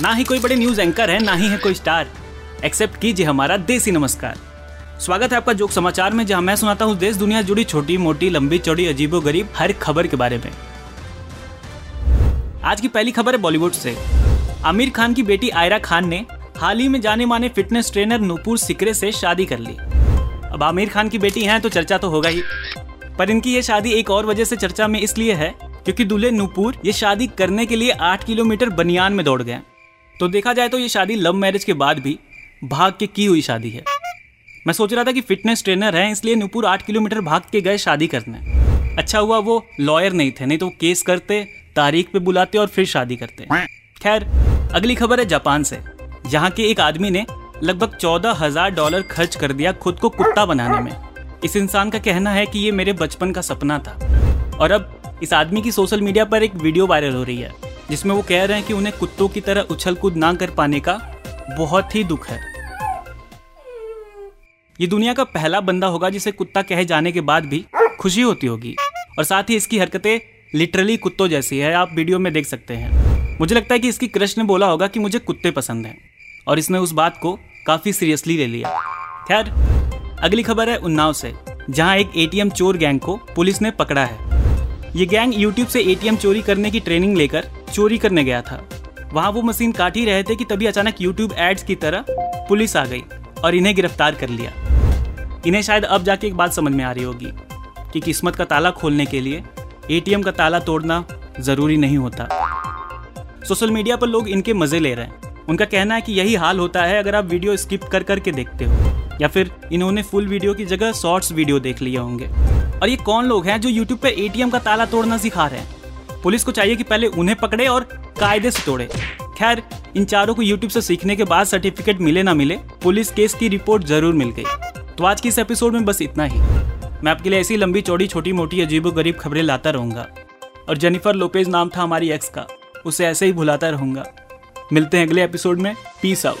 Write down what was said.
ना ही कोई बड़े न्यूज़ एंकर है, ना ही है कोई स्टार एक्सेप्ट कीजिए हमारा देसी नमस्कार। स्वागत है आपका जोक समाचार में, जहाँ मैं सुनाता हूँ देश, दुनिया जुड़ी छोटी, मोटी, लंबी, चौड़ी, अजीबो गरीब, हर खबर के बारे में। आज की पहली खबर है बॉलीवुड से। आमिर खान की बेटी आयरा खान ने हाल ही में जाने माने फिटनेस ट्रेनर नूपुर सिकरे से शादी कर ली। अब आमिर खान की बेटी हैं तो चर्चा तो होगा ही। पर इनकी ये शादी एक और वजह से चर्चा में इसलिए है, क्योंकि दूल्हे नूपुर ये शादी करने के लिए आठ किलोमीटर बनियान में दौड़ गए तो देखा जाए तो ये शादी लव मैरिज के बाद भी भाग के की हुई शादी है। मैं सोच रहा था कि फिटनेस ट्रेनर है, इसलिए नूपुर आठ किलोमीटर भाग के गए शादी करने। अच्छा हुआ वो लॉयर नहीं थे, नहीं तो केस करते, तारीख पे बुलाते और फिर शादी करते। खैर, अगली खबर है जापान से, जहाँ के एक आदमी ने लगभग चौदह हज़ार डॉलर खर्च कर दिया खुद को कुत्ता बनाने में। इस इंसान का कहना है कि ये मेरे बचपन का सपना था। और अब इस आदमी की सोशल मीडिया पर एक वीडियो वायरल हो रही है। जिसमें वो कह रहे हैं कि उन्हें कुत्तों की तरह उछल कूद ना कर पाने का बहुत ही दुख है। ये दुनिया का पहला बंदा होगा जिसे कुत्ता कहे जाने के बाद भी खुशी होती होगी। और साथ ही इसकी हरकतें लिटरली कुत्तों जैसी है, आप वीडियो में देख सकते हैं। मुझे लगता है कि इसकी क्रश ने बोला होगा कि मुझे कुत्ते पसंद हैं, और इसने उस बात को काफ़ी सीरियसली ले लिया। खैर, अगली खबर है उन्नाव से, जहाँ एक एटीएम चोर गैंग को पुलिस ने पकड़ा है। ये गैंग यूट्यूब से एटीएम चोरी करने की ट्रेनिंग लेकर चोरी करने गया था। वहाँ वो मशीन काट ही रहे थे कि तभी अचानक यूट्यूब एड्स की तरह पुलिस आ गई और इन्हें गिरफ़्तार कर लिया। इन्हें शायद अब जाके एक बात समझ में आ रही होगी कि किस्मत का ताला खोलने के लिए एटीएम का ताला तोड़ना ज़रूरी नहीं होता। सोशल मीडिया पर लोग इनके मज़े ले रहे हैं। उनका कहना है कि यही हाल होता है अगर आप वीडियो स्किप कर करके देखते हो, या फिर इन्होंने फुल वीडियो की जगह शॉर्ट्स वीडियो देख लिए होंगे। और ये कौन लोग हैं जो यूट्यूब पर एटीएम का ताला तोड़ना सिखा रहे हैं? पुलिस को चाहिए कि पहले उन्हें पकड़े और कायदे से तोड़े। खैर, इन चारों को यूट्यूब से सीखने के बाद सर्टिफिकेट मिले ना मिले, पुलिस केस की रिपोर्ट ज़रूर मिल गई। तो आज की इस एपिसोड में बस इतना ही। मैं आपके लिए ऐसी लंबी, चौड़ी छोटी मोटी अजीबो गरीब खबरें लाता रहूँगा। और जेनिफर लोपेज नाम था हमारी एक्स का, उसे ऐसे ही भुलाता रहूँगा। मिलते हैं अगले एपिसोड में। Peace out